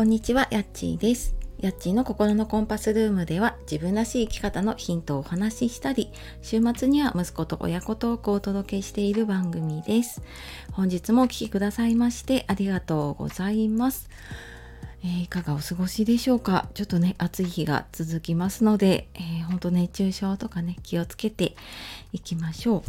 こんにちは、やっちーです。やっちーの心のコンパスルームでは自分らしい生き方のヒントをお話ししたり、週末には息子と親子トークをお届けしている番組です。本日もお聴きくださいましてありがとうございます。えー、いかがお過ごしでしょうか？ちょっとね、暑い日が続きますので、えー、本当熱中症とかね、気をつけていきましょう。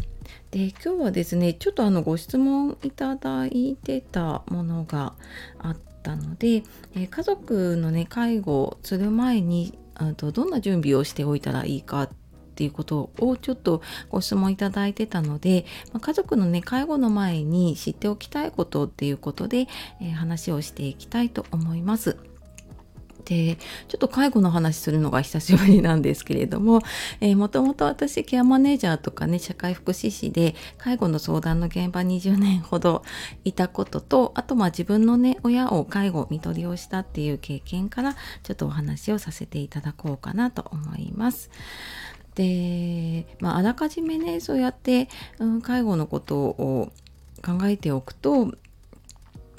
で、今日はですね、ちょっとあのご質問いただいてたものがあって、ったので、えー、家族のね介護をする前にあとどんな準備をしておいたらいいかっていうことをちょっとご質問いただいてたので、まあ、家族のね介護の前に知っておきたいことっていうことで、えー、話をしていきたいと思います。でちょっと介護の話するのが久しぶりなんですけれども、え、もともと私ケアマネージャーとかね社会福祉士で介護の相談の現場20年ほどいたこととあとまあ自分のね親を介護看取りをしたっていう経験からちょっとお話をさせていただこうかなと思います。で、まあ、あらかじめねそうやって、うん、介護のことを考えておくと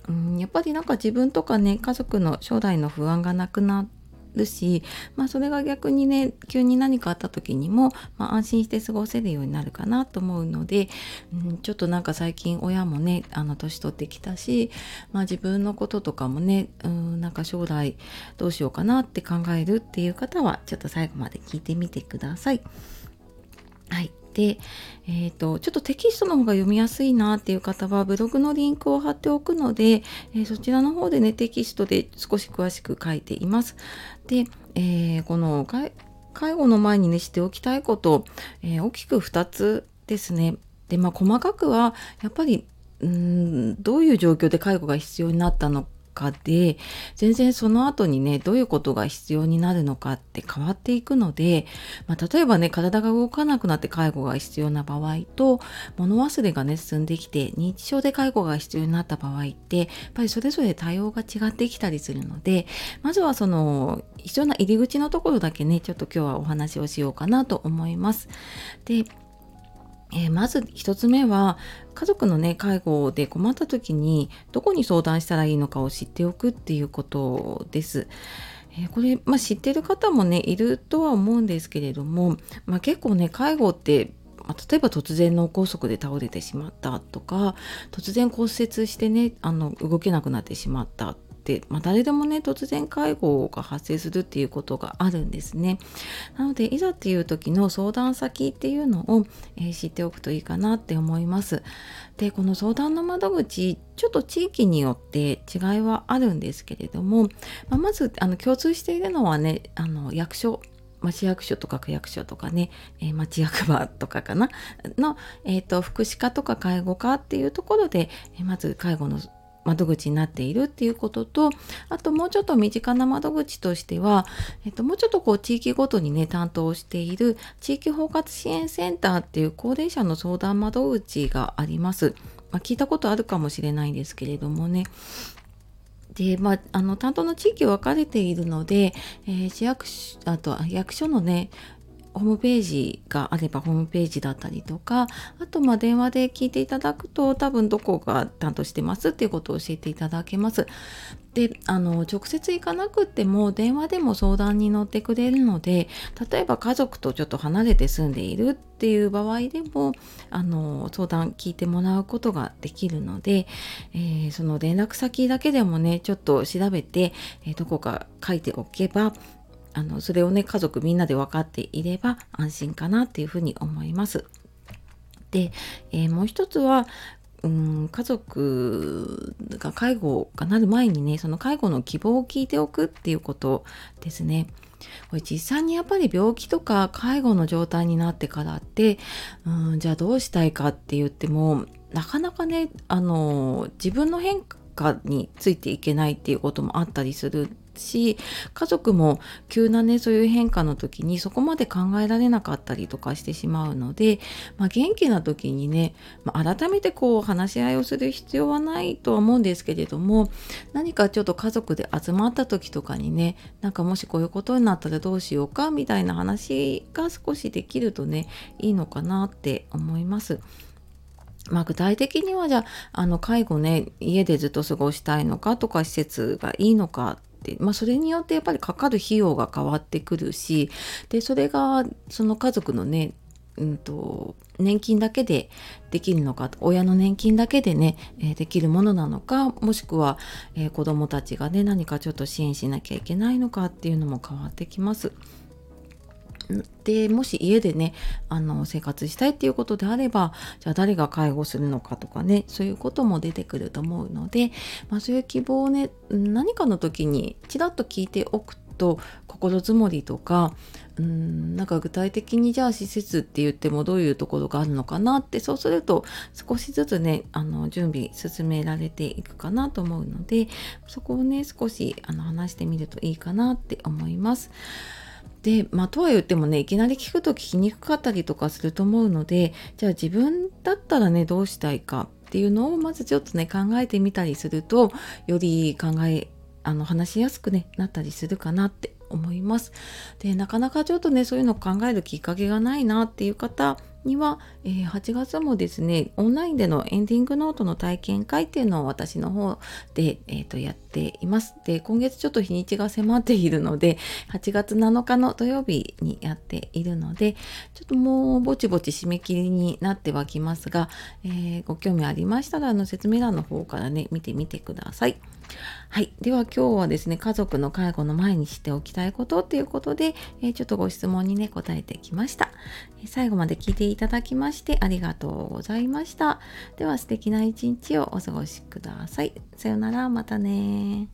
うん、やっぱりなんか自分とかね家族の将来の不安がなくなるし、まあ、それが逆にね急に何かあった時にも、まあ、安心して過ごせるようになるかなと思うので、うん、ちょっとなんか最近親もねあの年取ってきたし、まあ、自分のこととかもね、うん、なんか将来どうしようかなって考えるっていう方はちょっと最後まで聞いてみてください。はいで、えーと、ちょっとテキストの方が読みやすいなっていう方はブログのリンクを貼っておくので、えー、そちらの方でねテキストで少し詳しく書いています。で、えー、この介護の前にねしておきたいこと、えー、大きく2つですね。でまあ細かくはやっぱりうんどういう状況で介護が必要になったのかで全然その後にねどういうことが必要になるのかって変わっていくので、まあ、例えばね体が動かなくなって介護が必要な場合と物忘れがね進んできて認知症で介護が必要になった場合ってやっぱりそれぞれ対応が違ってきたりするのでまずはその必要な入り口のところだけねちょっと今日はお話をしようかなと思います。でえー、まず1つ目は家族のね介護で困った時にどこに相談したらいいのかを知っておくっていうことです。えー、これ、まあ、知ってる方もねいるとは思うんですけれども、まあ、結構ね介護ってま例えば突然脳梗塞で倒れてしまったとか突然骨折してねあの動けなくなってしまった、まあ、誰でもね突然介護が発生するっていうことがあるんですね。なのでいざっていう時の相談先っていうのを、えー、知っておくといいかなって思います。でこの相談の窓口ちょっと地域によって違いはあるんですけれども、まあ、まずあの共通しているのはねあの役所市役所とか区役所とかね、えー、町役場とかかな？の、えーと福祉課とか介護課っていうところで、えー、まず介護の窓口になっているっていうこととあともうちょっと身近な窓口としては、えっと、もうちょっとこう地域ごとにね担当している地域包括支援センターっていう高齢者の相談窓口があります。まあ、聞いたことあるかもしれないんですけれどもねで、まあ、あの担当の地域分かれているので、えー、市役所あと役所のねホームページがあればホームページだったりとかあとま電話で聞いていただくと多分どこが担当してますっていうことを教えていただけます。であの直接行かなくっても電話でも相談に乗ってくれるので例えば家族とちょっと離れて住んでいるっていう場合でもあの相談聞いてもらうことができるので、えー、その連絡先だけでもねちょっと調べて、え、どこか書いておけばあのそれをね家族みんなで分かっていれば安心かなっていうふうに思います。で、えー、もう一つはうん家族が介護がなる前にねその介護の希望を聞いておくっていうことですね。これ実際にやっぱり病気とか介護の状態になってからってうんじゃあどうしたいかって言ってもなかなかねあの自分の変化かについていけないっていうこともあったりするし家族も急なねそういう変化の時にそこまで考えられなかったりとかしてしまうので、まあ、元気な時にね、まあ、改めてこう話し合いをする必要はないとは思うんですけれども何かちょっと家族で集まった時とかにねなんかもしこういうことになったらどうしようかみたいな話が少しできるとねいいのかなって思います。まあ、具体的にはじゃああの介護ね家でずっと過ごしたいのかとか施設がいいのかっ、まあ、それによってやっぱりかかる費用が変わってくるしでそれがその家族のねうんと、年金だけでできるのか親の年金だけでね、えー、できるものなのかもしくは、えー、子どもたちがね何かちょっと支援しなきゃいけないのかっていうのも変わってきます。でもし家でねあの生活したいっていうことであればじゃあ誰が介護するのかとかねそういうことも出てくると思うので、まあ、そういう希望をね何かの時にちらっと聞いておくと心づもりとかうんなんか具体的にじゃあ施設って言ってもどういうところがあるのかなってそうすると少しずつねあの準備進められていくかなと思うのでそこをね少しあの話してみるといいかなって思います。で、まあ、とは言ってもね、いきなり聞くと聞きにくかったりとかすると思うので、じゃあ自分だったらね、どうしたいかっていうのをまずちょっとね、考えてみたりすると、より考え、あの、話しやすく、ね、なったりするかなって思います。で、なかなかちょっとね、そういうの考えるきっかけがないなっていう方には、えー、8月もですねオンラインでのエンディングノートの体験会っていうのを私の方で、えー、とやっています。で今月ちょっと日にちが迫っているので8月7日の土曜日にやっているのでちょっともうぼちぼち締め切りになってはきますが、えー、ご興味ありましたらあの説明欄の方からね見てみてください。はい。では今日はですね、家族の介護の前にしておきたいことっていうことで、えー、ちょっとご質問にね、答えてきました。えー、最後まで聞いていただきましてありがとうございました。では素敵な一日をお過ごしください。さよなら、またね